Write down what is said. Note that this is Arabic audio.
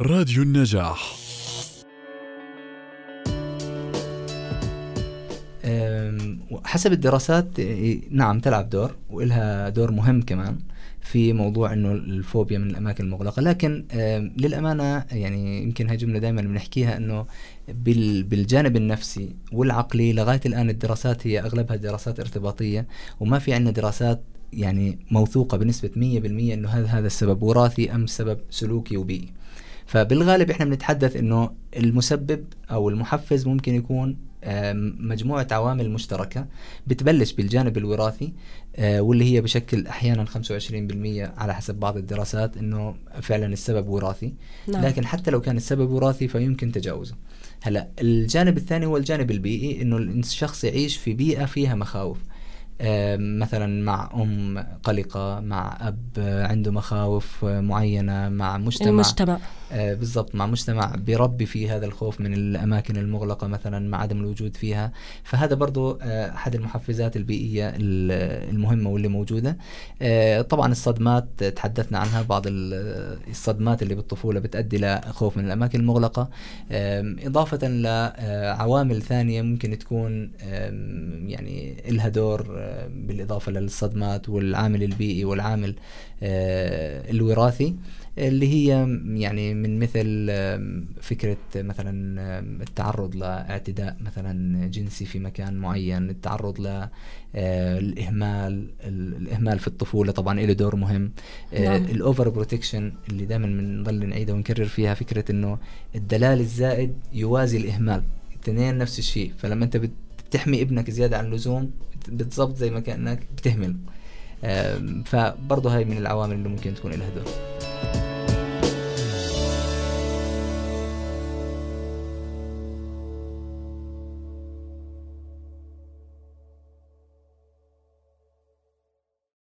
راديو النجاح. حسب الدراسات نعم تلعب دور وإلها دور مهم كمان في موضوع إنه الفوبيا من الأماكن المغلقة. لكن للأمانة يعني يمكن هاي جملة دائما بنحكيها إنه بال- بالجانب النفسي والعقلي لغاية الآن الدراسات هي أغلبها دراسات ارتباطية وما في عندنا دراسات يعني موثوقة بنسبة 100% إنه هذا هذا السبب وراثي أم سبب سلوكي وبيئي. فبالغالب إحنا بنتحدث إنه المسبب أو المحفز ممكن يكون آم، مجموعة عوامل مشتركة بتبلش بالجانب الوراثي آه، واللي هي بشكل أحيانا 25% على حسب بعض الدراسات إنه فعلا السبب وراثي. نعم. لكن حتى لو كان السبب وراثي فيمكن تجاوزه. هلأ الجانب الثاني هو الجانب البيئي إنه الشخص يعيش في بيئة فيها مخاوف. مثلا مع أم قلقة مع أب آه، عنده مخاوف معينة مع مجتمع المجتمع. آه، بالضبط مع مجتمع بيربي فيه هذا الخوف من الأماكن المغلقة مثلا مع عدم الوجود فيها. فهذا برضو آه، أحد المحفزات البيئية ال- المهمة واللي موجودة. آه، طبعا الصدمات تحدثنا عنها بعض ال- الصدمات اللي بالطفولة بتؤدي لخوف من الأماكن المغلقة. إضافة لعوامل ثانية ممكن تكون يعني إلها دور آه، بالإضافة للصدمات والعامل البيئي والعامل آه، الوراثي اللي هي يعني من مثل فكرة مثلا التعرض لاعتداء مثلا جنسي في مكان معين التعرض للإهمال الإهمال في الطفولة طبعا له دور مهم. نعم. الأوفر بروتكشن اللي دائما بنضل نعيدها ونكرر فيها فكرة إنه الدلال الزائد يوازي الإهمال. الاثنين نفس الشيء. فلما أنت بت- بتحمي ابنك زيادة عن اللزوم بالضبط زي ما كأنك بتهمله. فبرضه هاي من العوامل اللي ممكن تكون لها دور.